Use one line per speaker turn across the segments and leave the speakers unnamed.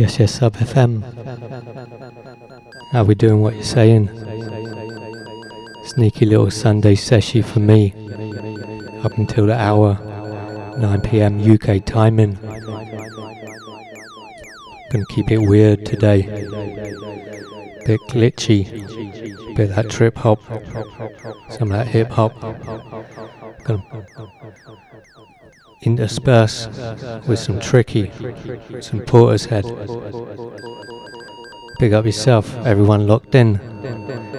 Yes, yes, Sub FM. How we doing what you're saying? Sneaky little Sunday session for me. Up until the hour 9pm UK timing. Gonna keep it weird today. Bit glitchy. Bit that trip hop. Some of that hip hop. Gonna intersperse with some tricky, some Portishead. Big up yourself, everyone locked in.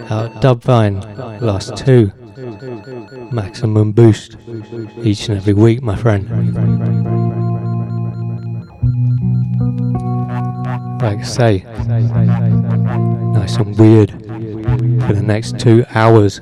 Out Dubvine, last two. Maximum boost each and every week, my friend. Like I say, nice and weird for the next two hours.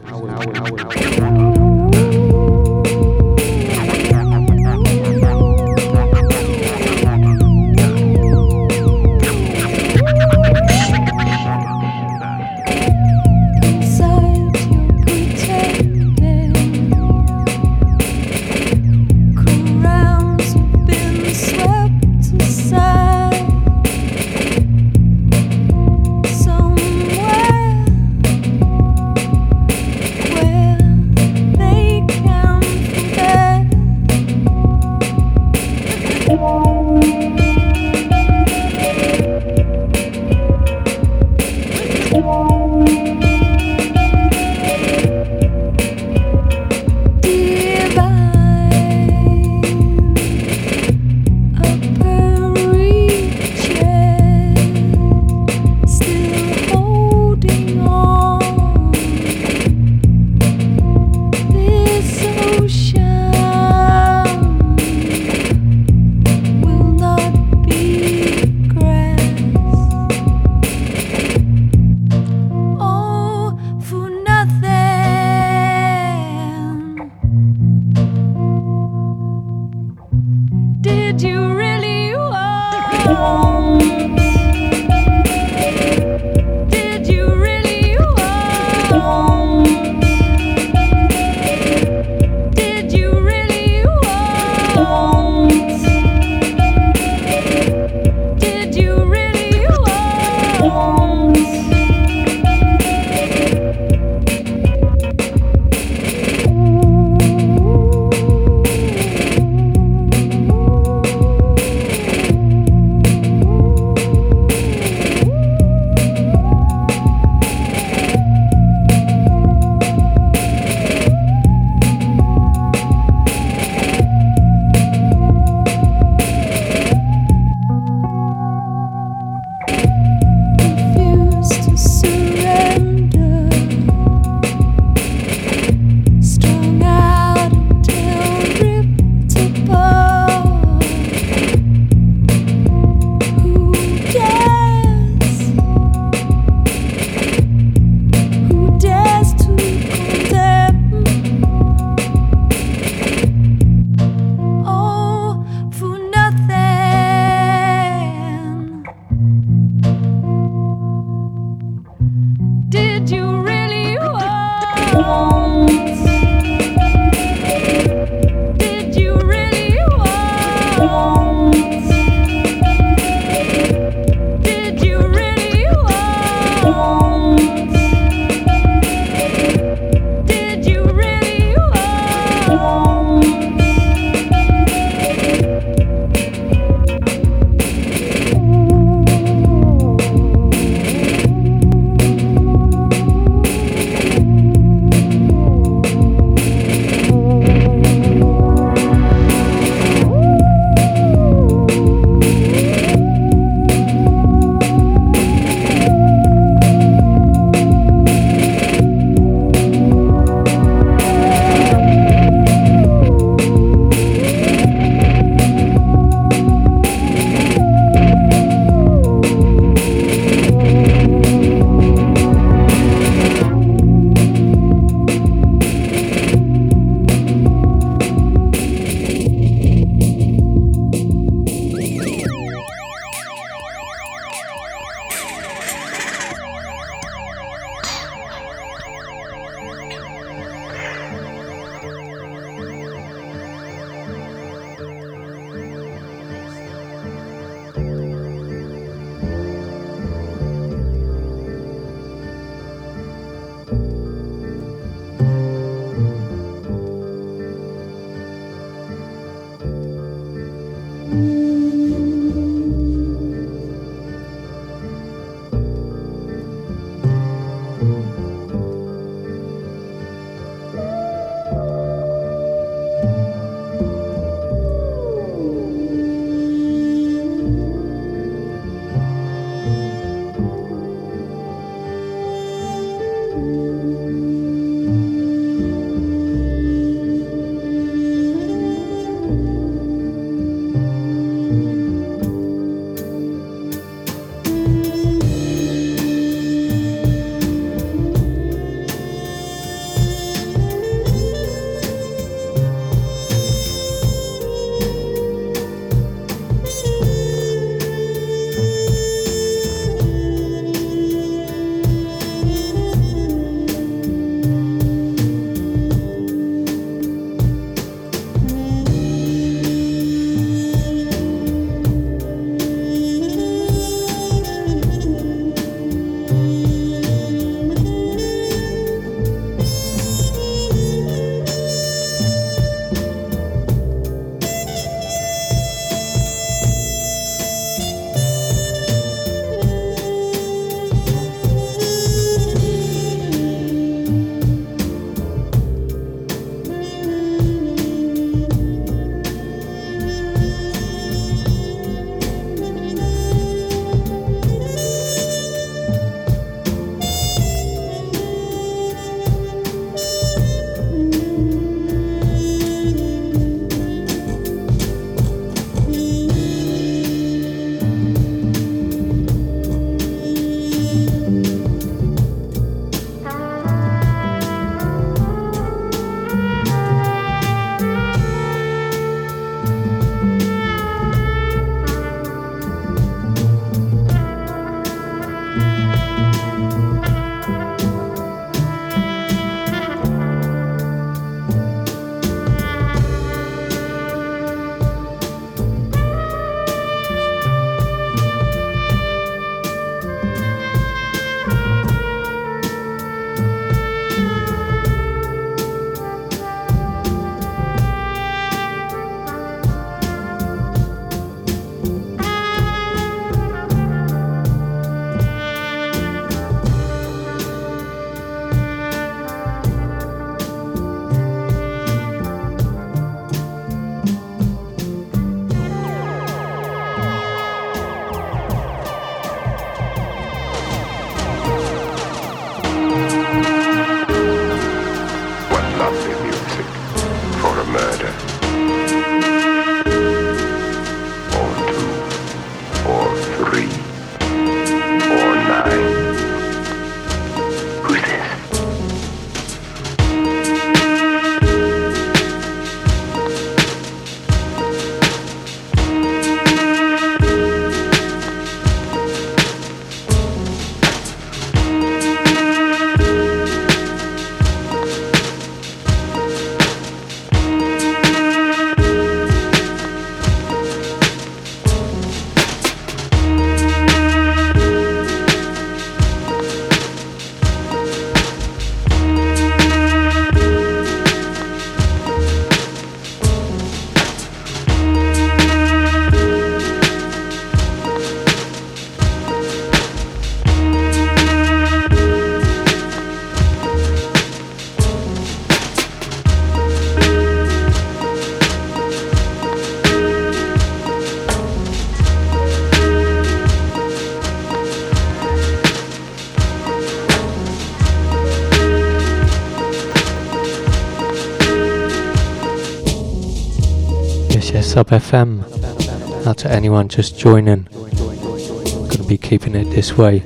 Sub FM. Out to anyone just joining. Gonna be keeping it this way.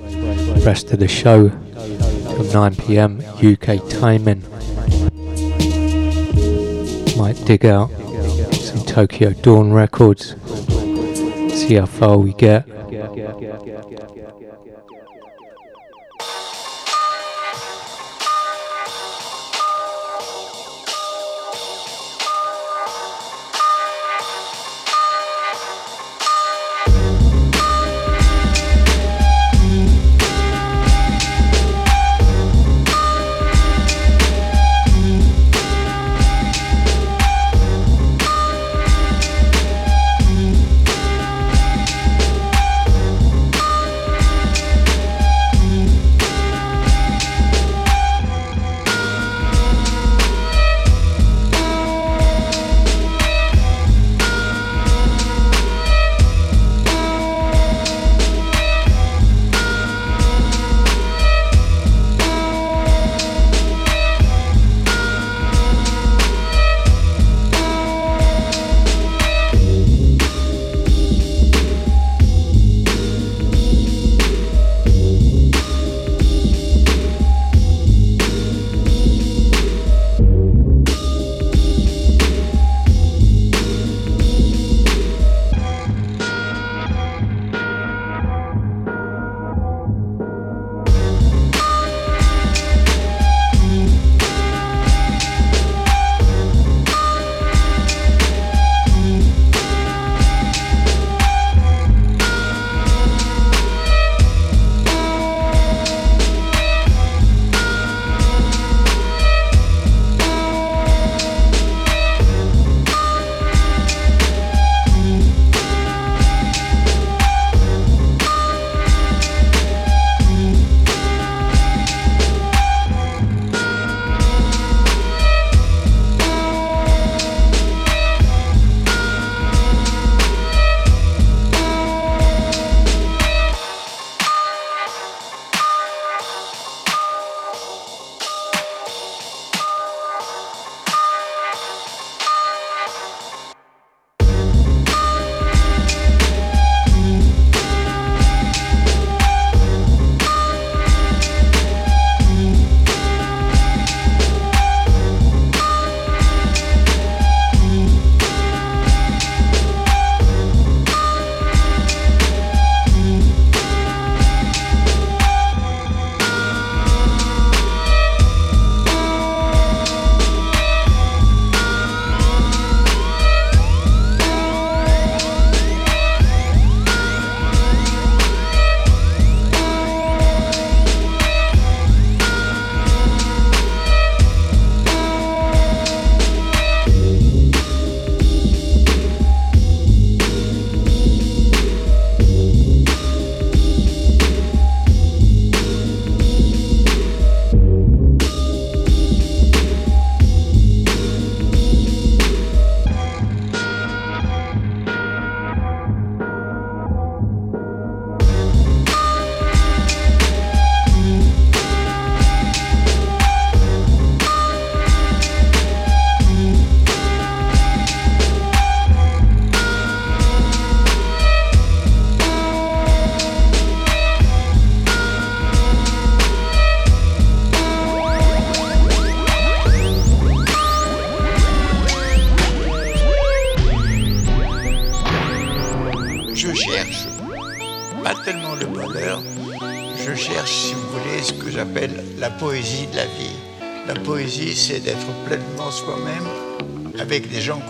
Rest of the show from 9 pm UK timing. Might dig out some Tokyo Dawn records. See how far we get.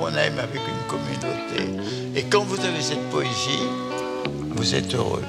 Qu'on aime, avec une communauté. Et quand vous avez cette poésie, vous êtes heureux.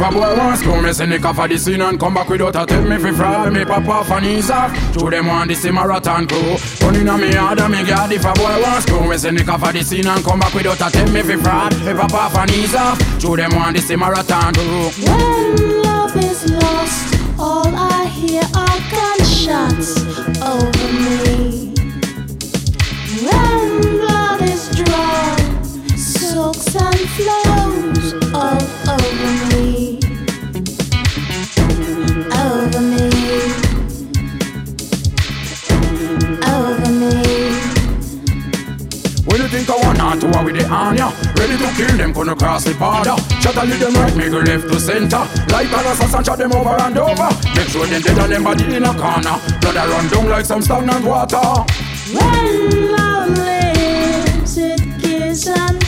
If a boy wants to Me send the car for the scene and come back without a tell me fi fraud Me pop off and ease off Show them want this marathon crew. Gun inna me hand and me guard if a boy wants to Me send the car for the scene and come back without a tell me fi fraud Me pop off and ease off Show them want this marathon crew
When
you think I want to war with the Anya Ready to kill them, gonna cross the border. Shot a them right, me go left to center. Like an assassin, shot them over and over. Make sure them dead and them body in a corner. Blood a run down like some stagnant water.
When love lives, it gives and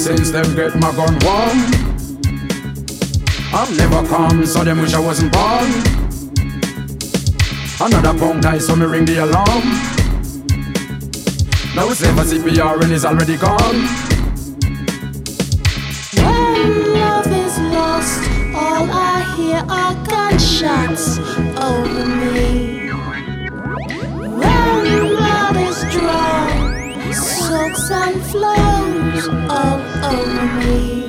since them get my gun warm I'm never calm, so them wish I wasn't born. Another punk guy, so me ring the alarm. Now it's never CPR and it's already gone.
When love is lost, all I hear are gunshots over me. When blood is drawn, soaks and flows all over.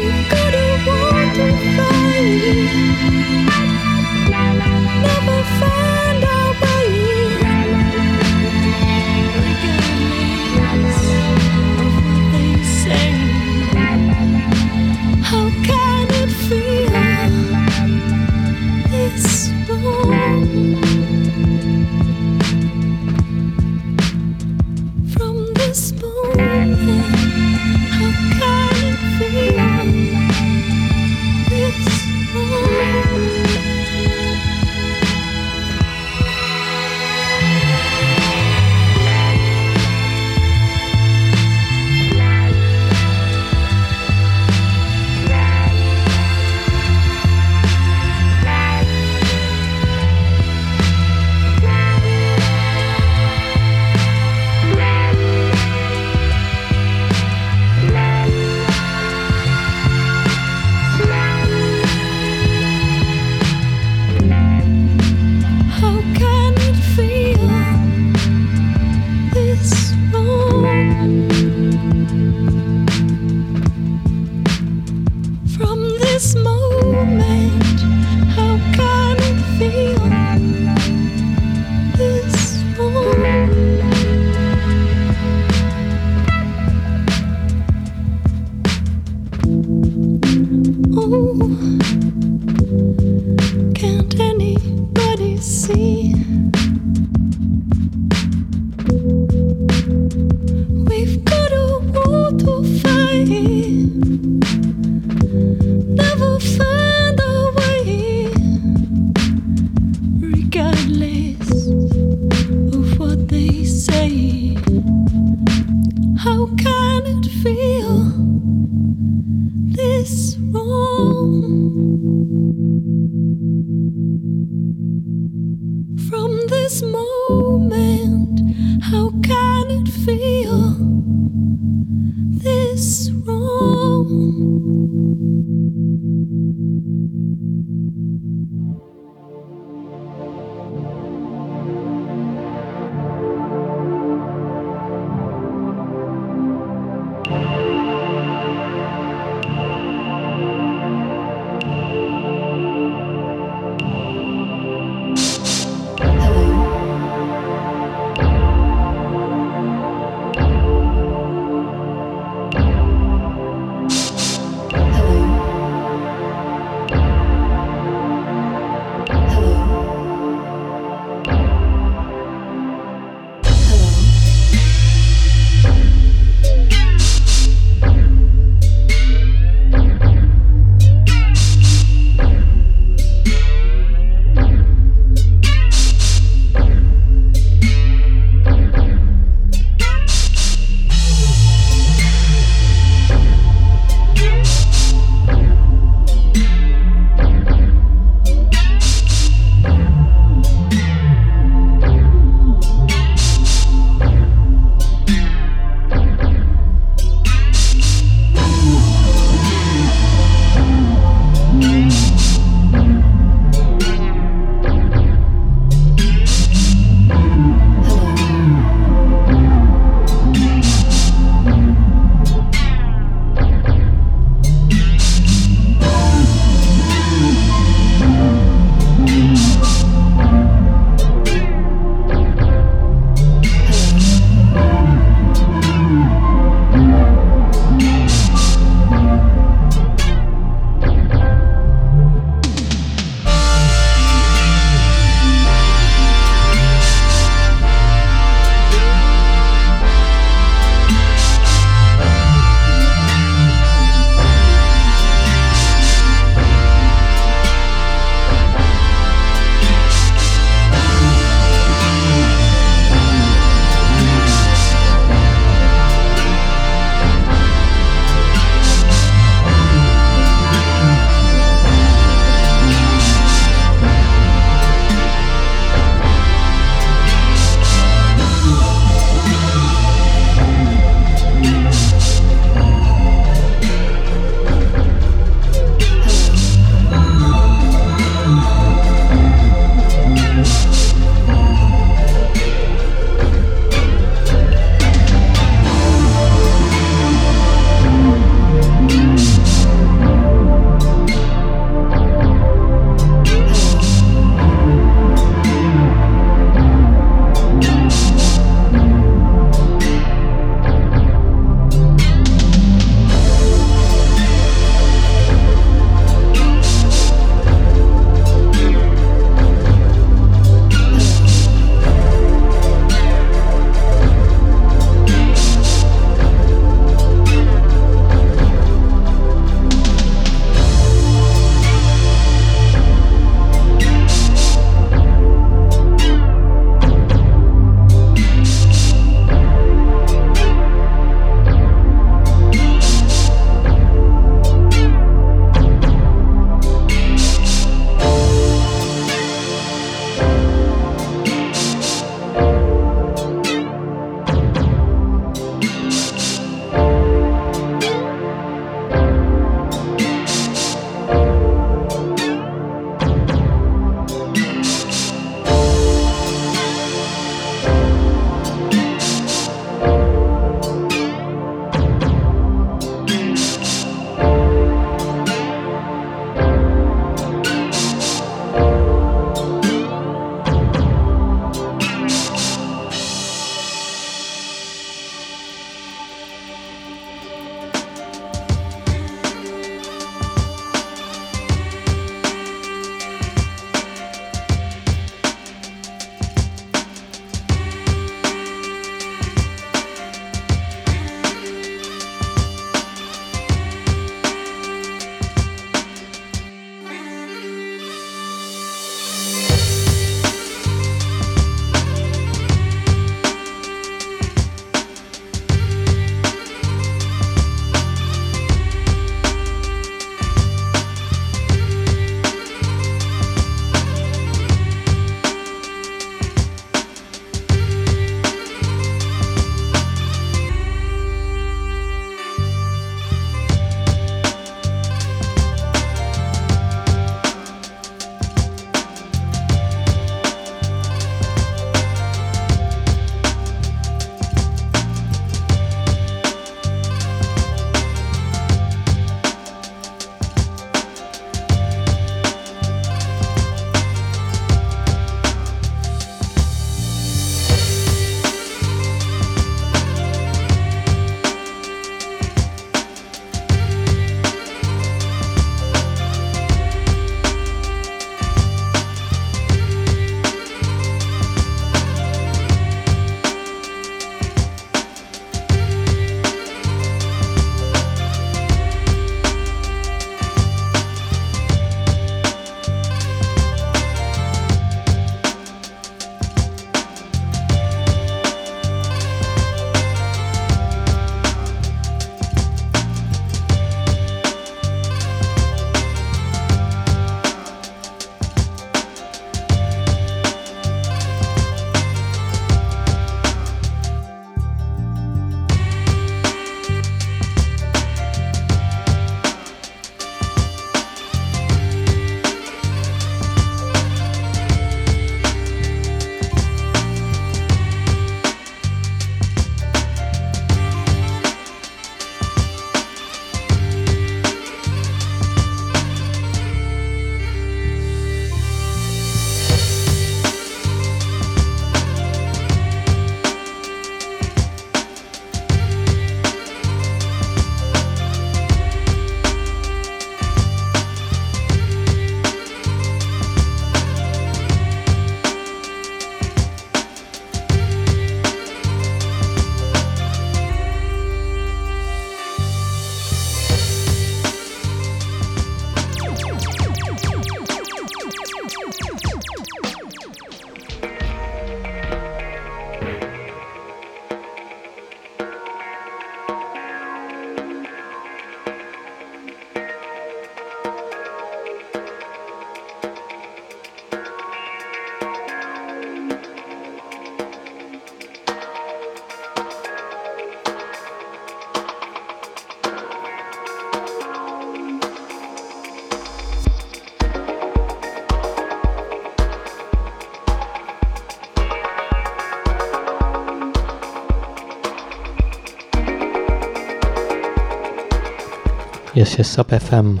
Yes, yes, Sub FM.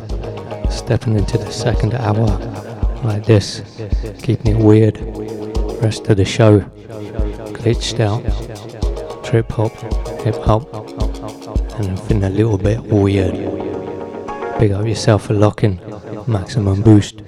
Stepping into the second hour like this, keeping it weird. Rest of the show, glitched out, trip hop, hip hop, and anything a little bit weird. Big up yourself for locking, maximum boost.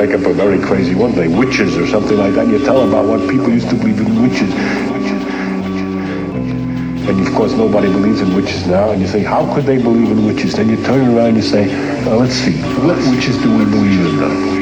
Make up a very crazy one day, witches or something like that. And you tell them about what people used to believe in witches. And of course, nobody believes in witches now. And you think, how could they believe in witches? Then you turn around and you say, well, let's see, what witches do we believe in now?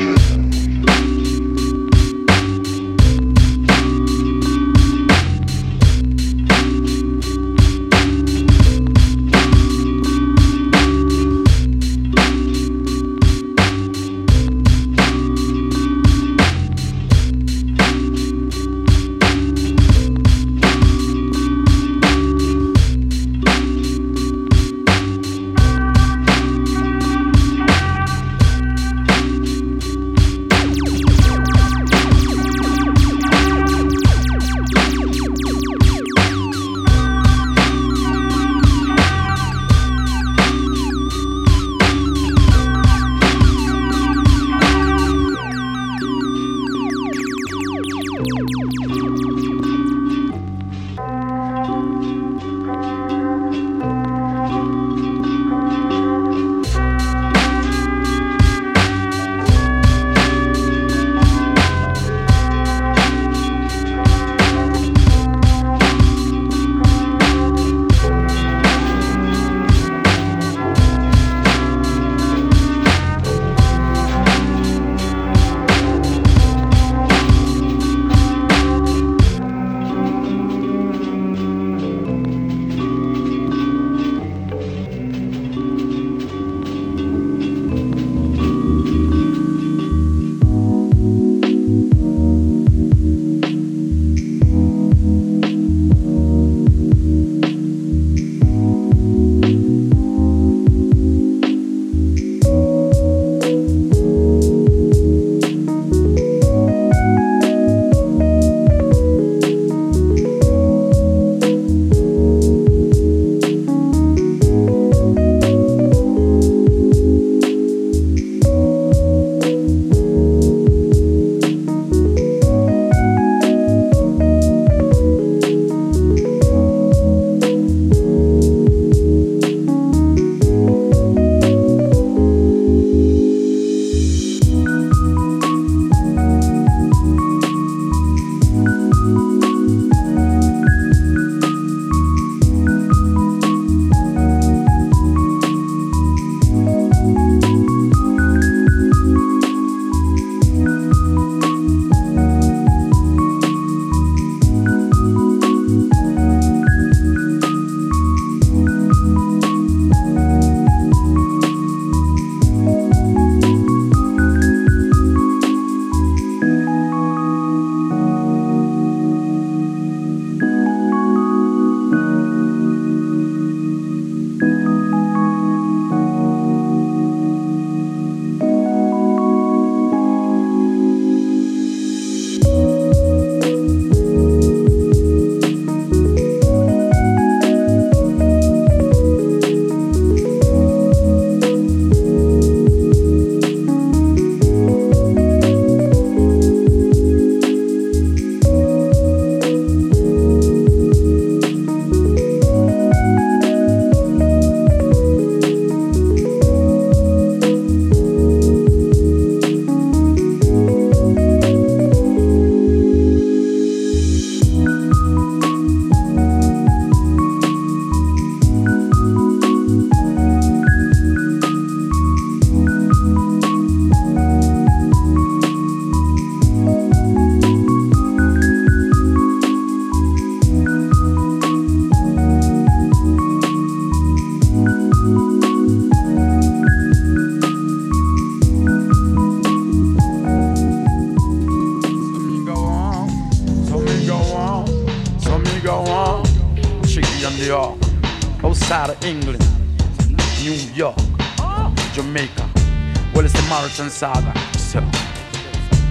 Saga. So,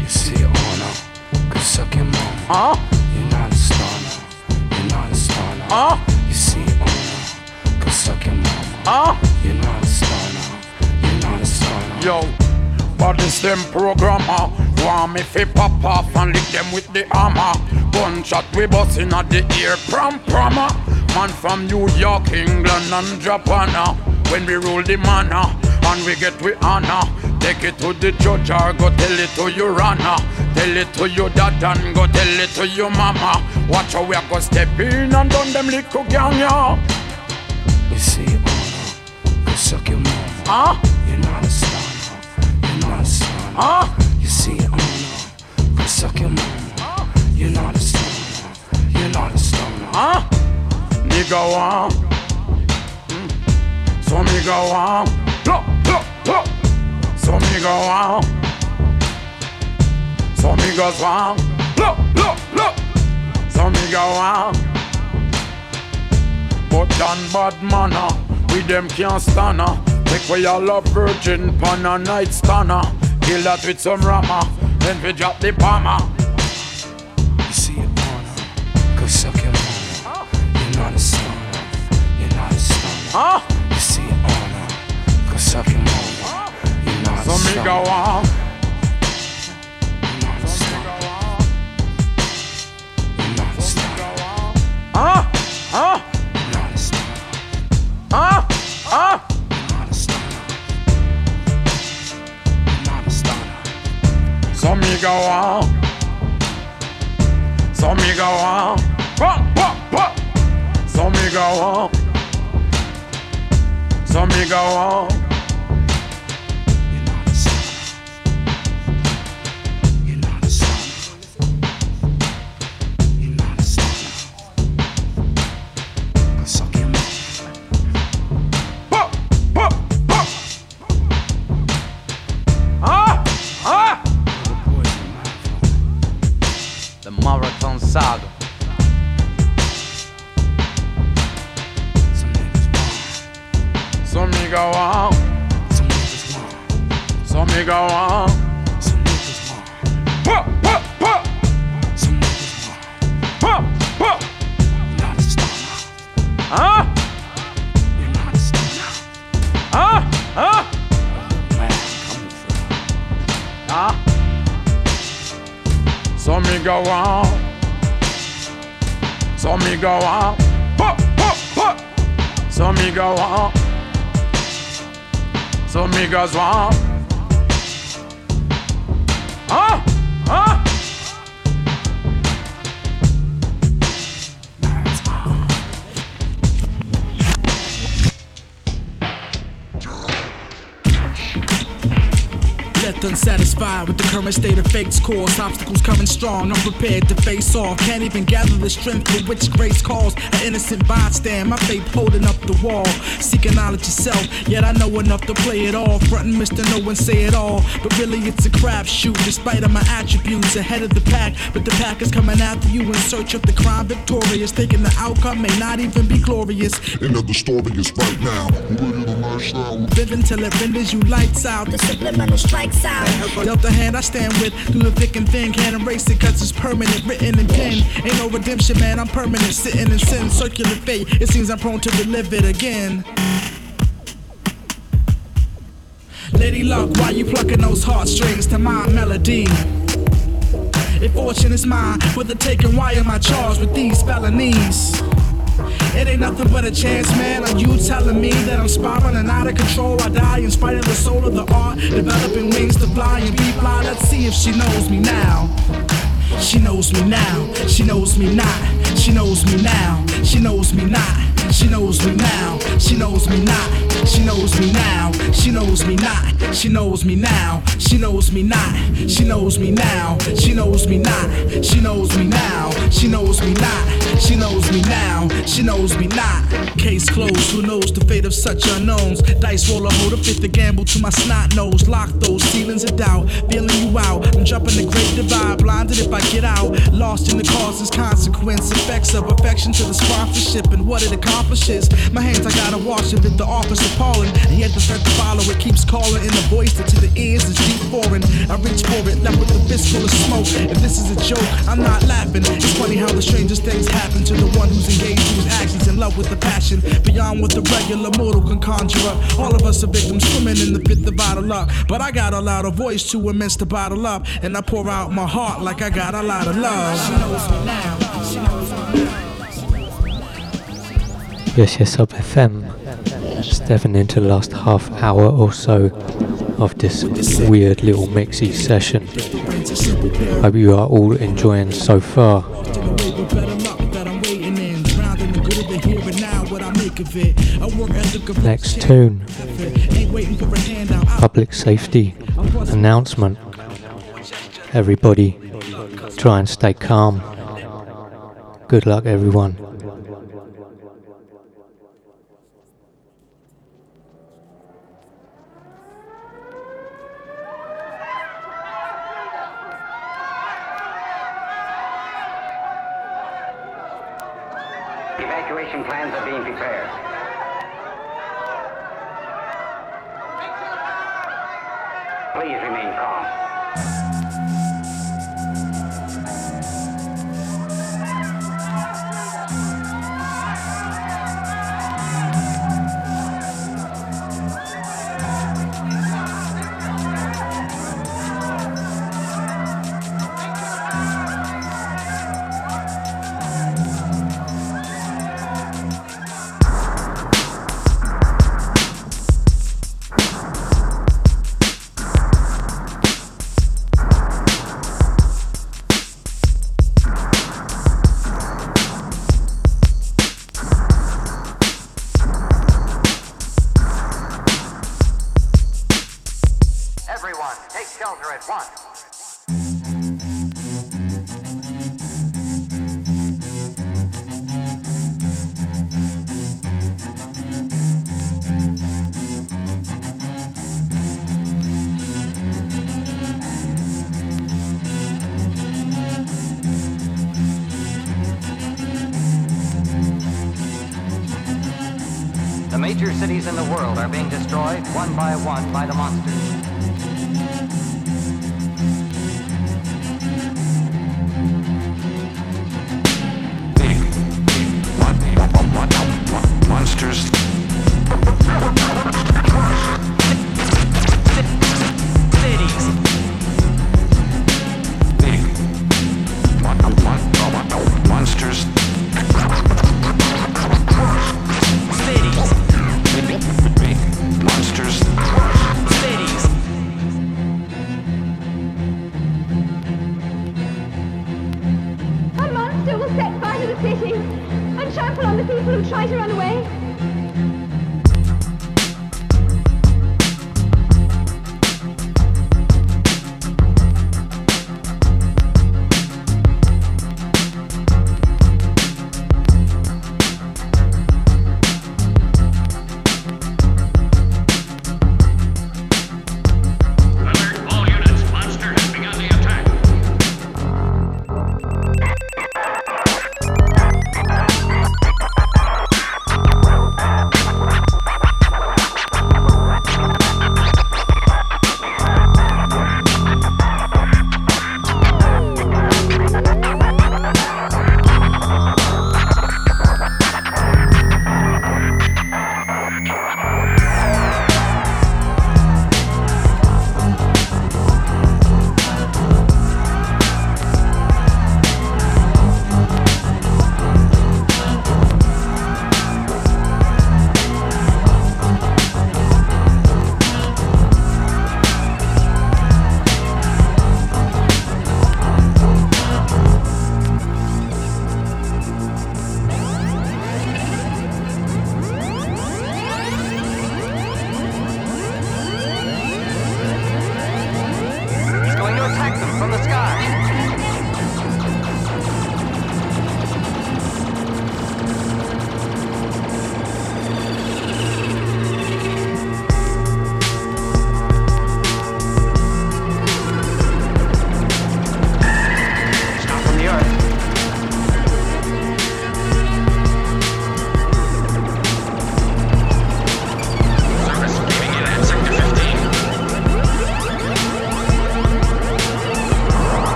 You see honor, could suck your mama.
huh?
You're not a stunner, you're not a stunner.
Huh?
You see honor, could suck your mama.
Huh?
You're not a stunner, you're not a stunner.
Yo, but this them programmer Want me fi pop off and lick them with the hammer Gunshot we bust inna the ear prom proma Man from New York, England and Japan uh, When we rule the manor and we get we honor Take it to the judge or go tell it to your honor Tell it to your dad and go tell it to your mama Watch how we a go step in and done them little gang yeah
You see honor, could suck your mouth.
Huh?
You're not a stunner, you're not a star.
Huh?
You see honor, could suck your mama. You're not a stunner, you're not a stunner.
Huh? Nigga want mm. So nigga want Look, look, look So nigga want So niggas want Look, look, look. So me go on. But done bad manner uh, We them can't stand uh. her Take away all love virgin Pan a night stunner uh. Kill that with some rama Then we drop the bomber go on So me goes
Left unsatisfied with the current state of fate's course. Obstacles coming strong, I'm prepared to face off. Can't even gather the strength for which grace calls. An innocent bystand, my faith holding up the wall. Seeking knowledge itself, yet I know enough to play it all. Frontin' Mr. No One Say It All. But really, it's a crapshoot, despite of my attributes. Ahead of the pack, but the pack is coming after you in search of the crime victorious. Thinking the outcome may not even be glorious.
End of the story is right now. You ready to mash down?
Living till it renders you lights out.
The subliminal strikes out.
Dealt the hand I stand with through the thick and thin. Can't erase it cause it's permanent, written in pen. Ain't no redemption, man. I'm permanent, sitting in sin. Circular fate. It seems I'm prone to relive it again. Lady Luck, why you plucking those heartstrings to my melody? If fortune is mine, for the taking, why am I charged with these felonies? It ain't nothing but a chance, man. Are you telling me that I'm spiraling and out of control? I die in spite of the soul of the art, developing wings to fly and be fly. Let's see if she knows me now. She knows me now. She knows me not. She knows me now. She knows me not. She knows me now. She knows me not. She knows me now. She knows me not. She knows me now. She knows me not. She knows me now. She knows me not. She knows me now. She knows me not. She knows me now. She knows me not. Case closed, who knows the fate of such unknowns? Dice roll a hold to fit the gamble to my snot nose. Lock those ceilings of doubt, feeling you out. I'm jumping the great divide, blinded if I get out. Lost in the causes, consequence, effects of affection to the sponsorship and what it accomplishes. My hands, I gotta wash it, the office appalling. And yet the threat to follow it keeps calling in a voice that to the ears is deep foreign. I reach for it, left with a fist full of smoke. If this is a joke, I'm not laughing. It's funny how the strangest things happen to the one who's engaged, whose actions in love with the passion beyond what the regular mortal can conjure up. All of us are victims swimming in the pit of bottle up. But I got a louder voice too immense to bottle up, and I pour out my heart like I got a lot of love. She knows me now. She knows me now.
Yes, yes, Sub FM. Stepping into the last half hour or so of this weird little mixy session. Hope you are all enjoying so far. Next tune Public safety announcement. Everybody, try and stay calm. Good luck, everyone.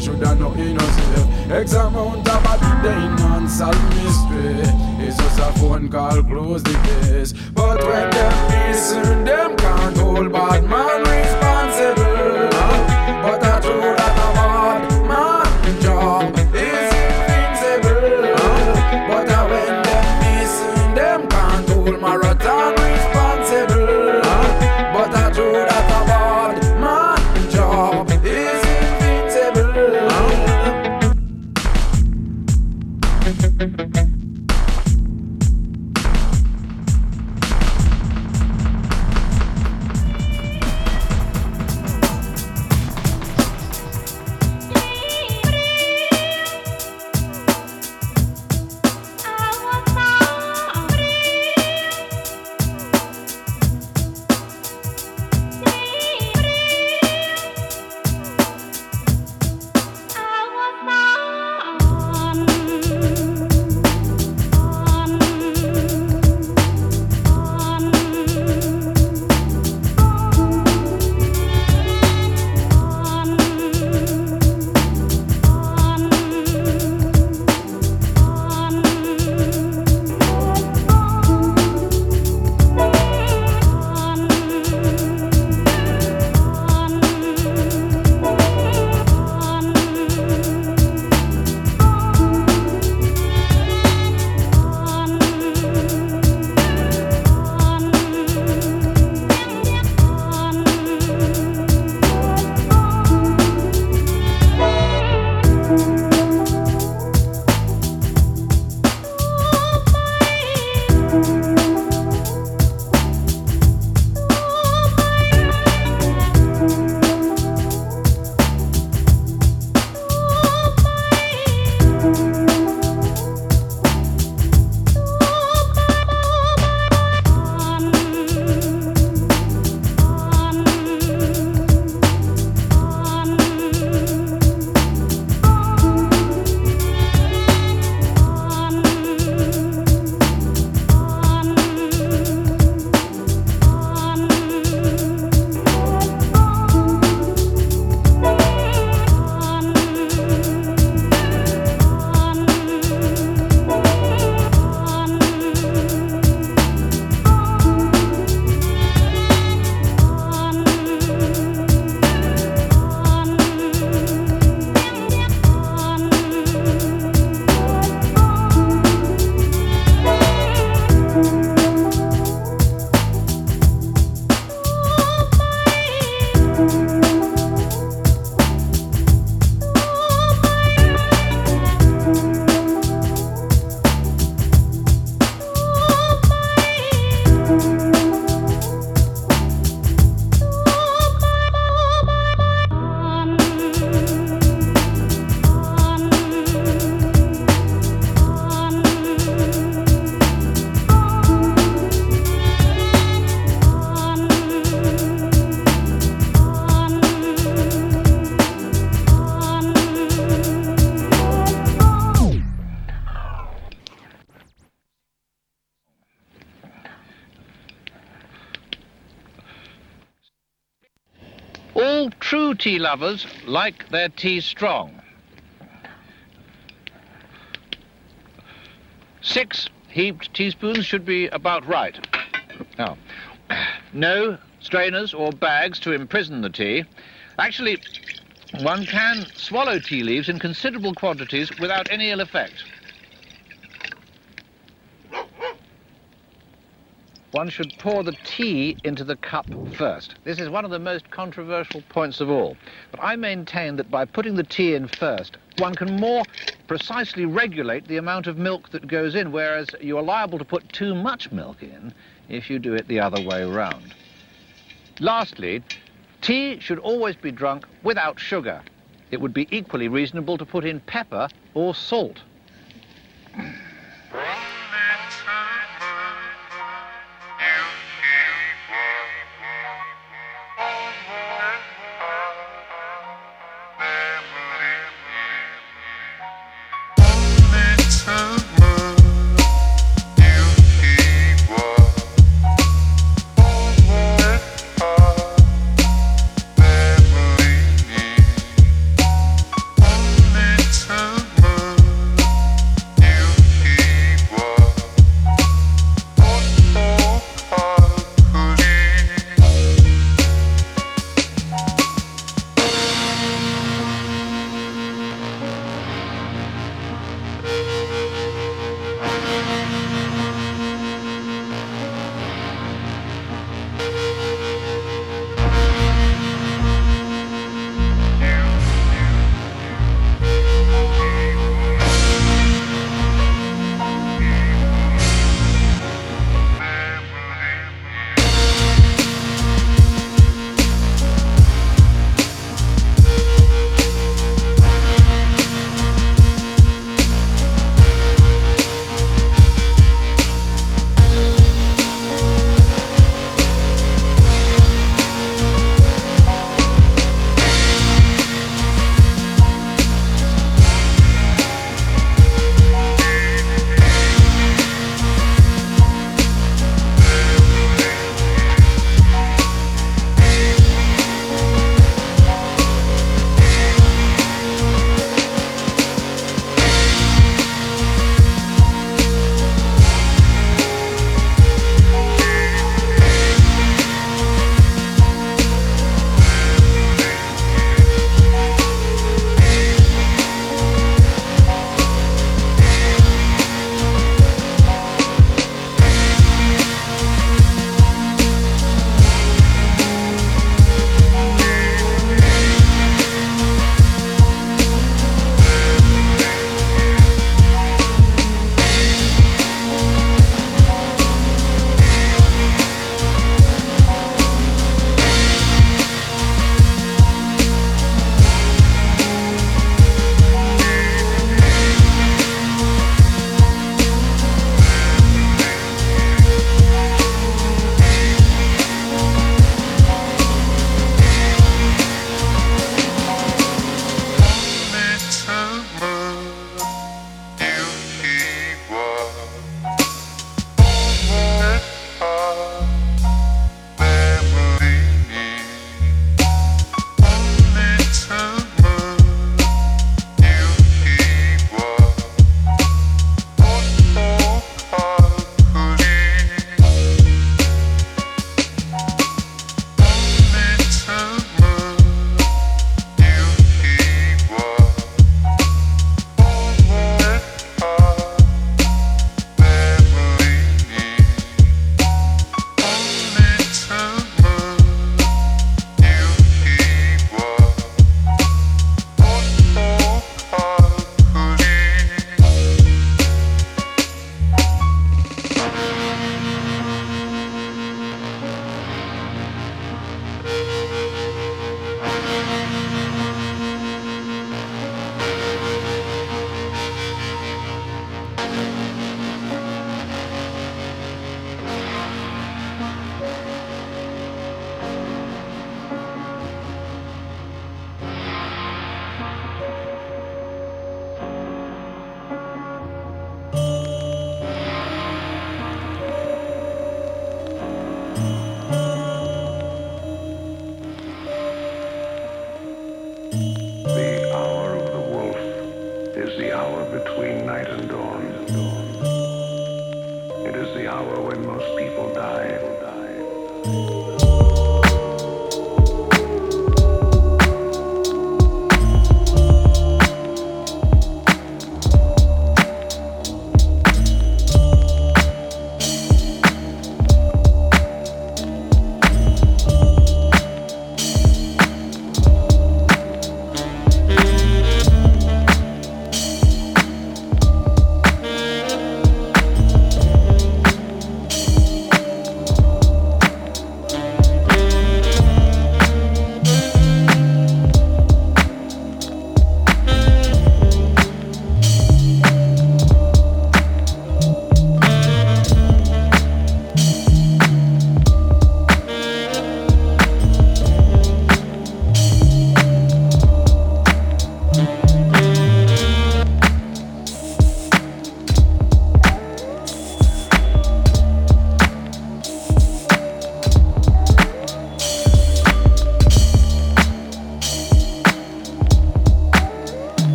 shoulda know innocent. on top of the they unsolved mystery. It's just a phone call, close the case. But when them listen, them can't hold bad man responsible.
Tea lovers like their tea strong. Six heaped teaspoons should be about right. Now, no strainers or bags to imprison the tea. Actually, one can swallow tea leaves in considerable quantities without any ill effect. One should pour the tea into the cup first. This is one of the most controversial points of all. But I maintain that by putting the tea in first, one can more precisely regulate the amount of milk that goes in, whereas you are liable to put too much milk in if you do it the other way round. Lastly, tea should always be drunk without sugar. It would be equally reasonable to put in pepper or salt.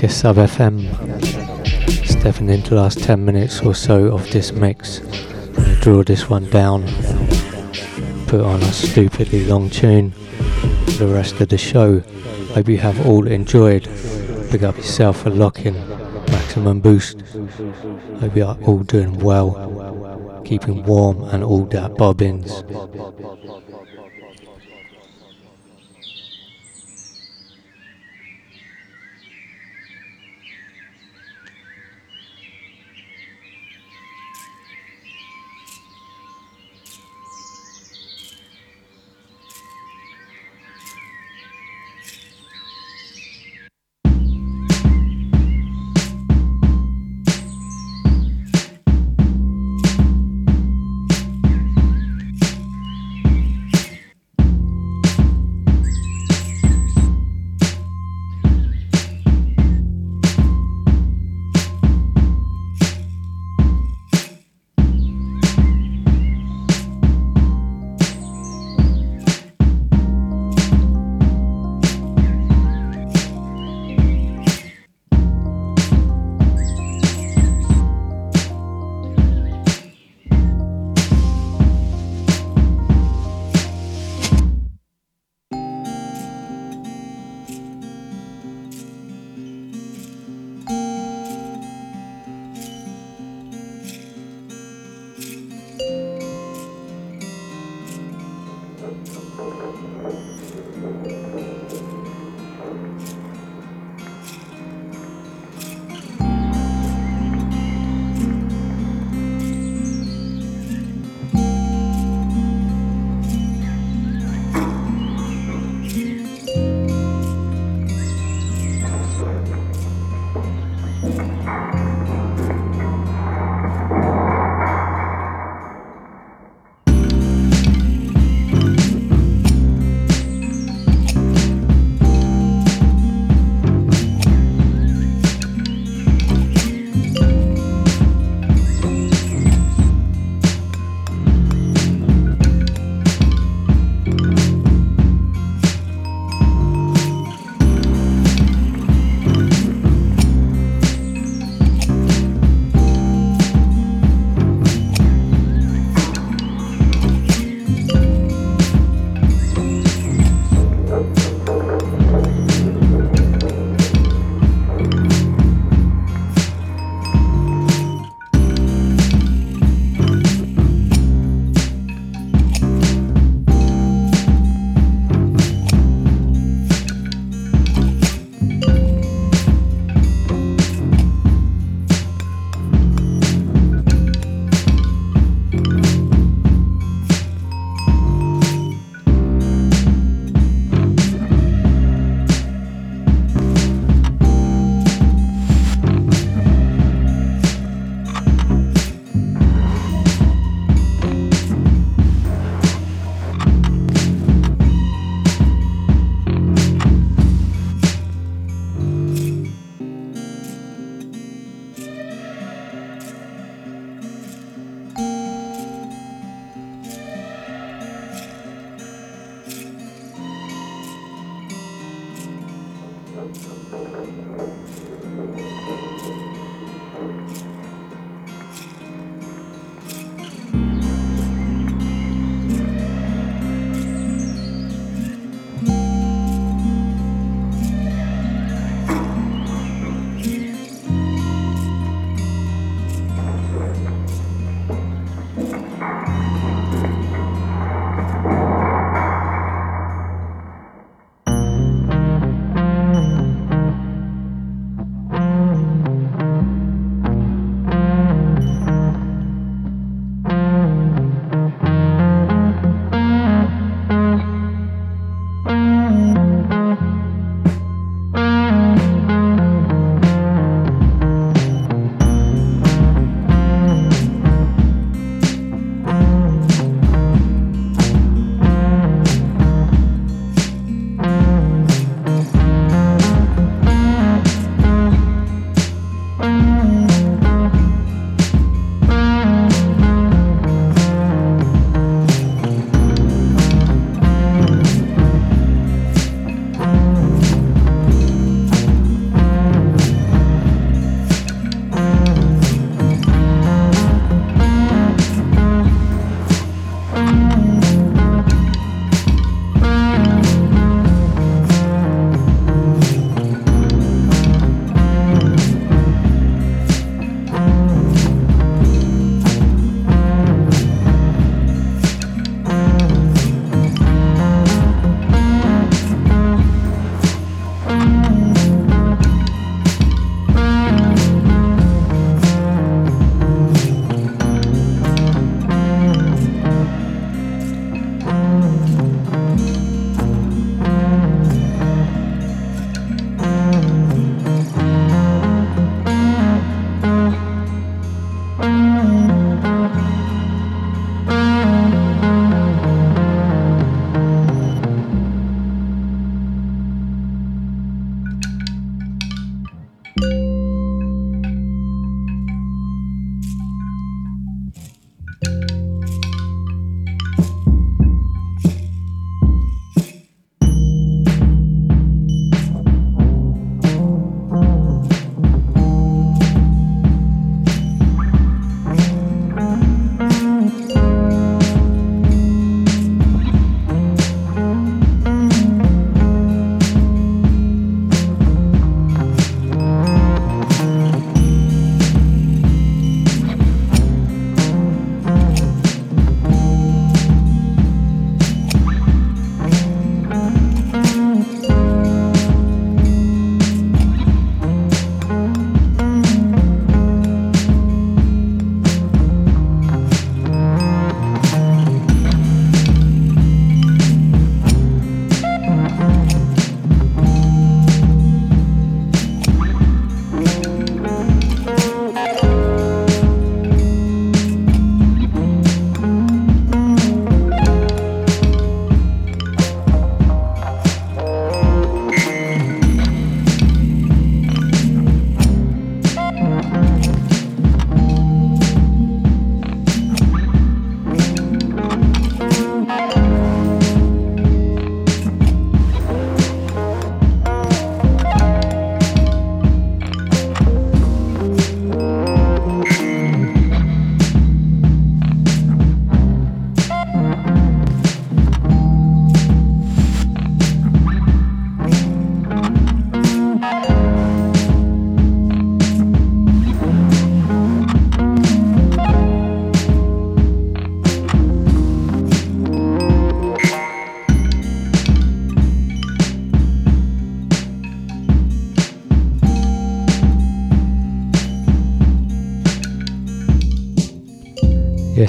Yes, Sub FM. Stepping into the last 10 minutes or so of this mix. Draw this one down. Put on a stupidly long tune for the rest of the show. Hope you have all enjoyed. Pick up yourself for locking. Maximum boost. Hope you are all doing well. Keeping warm and all that bobbins.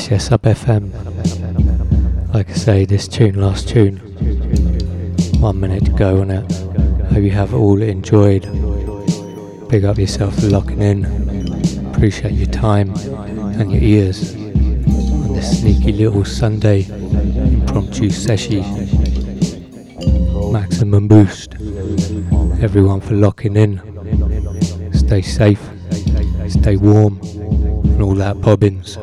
Yes, Sub FM. Like I say, this tune, last tune. One minute to go on it. Hope you have all enjoyed. Big up yourself for locking in. Appreciate your time and your ears on this sneaky little Sunday impromptu session. Maximum boost. Everyone for locking in. Stay safe, stay warm, and all that bobbins.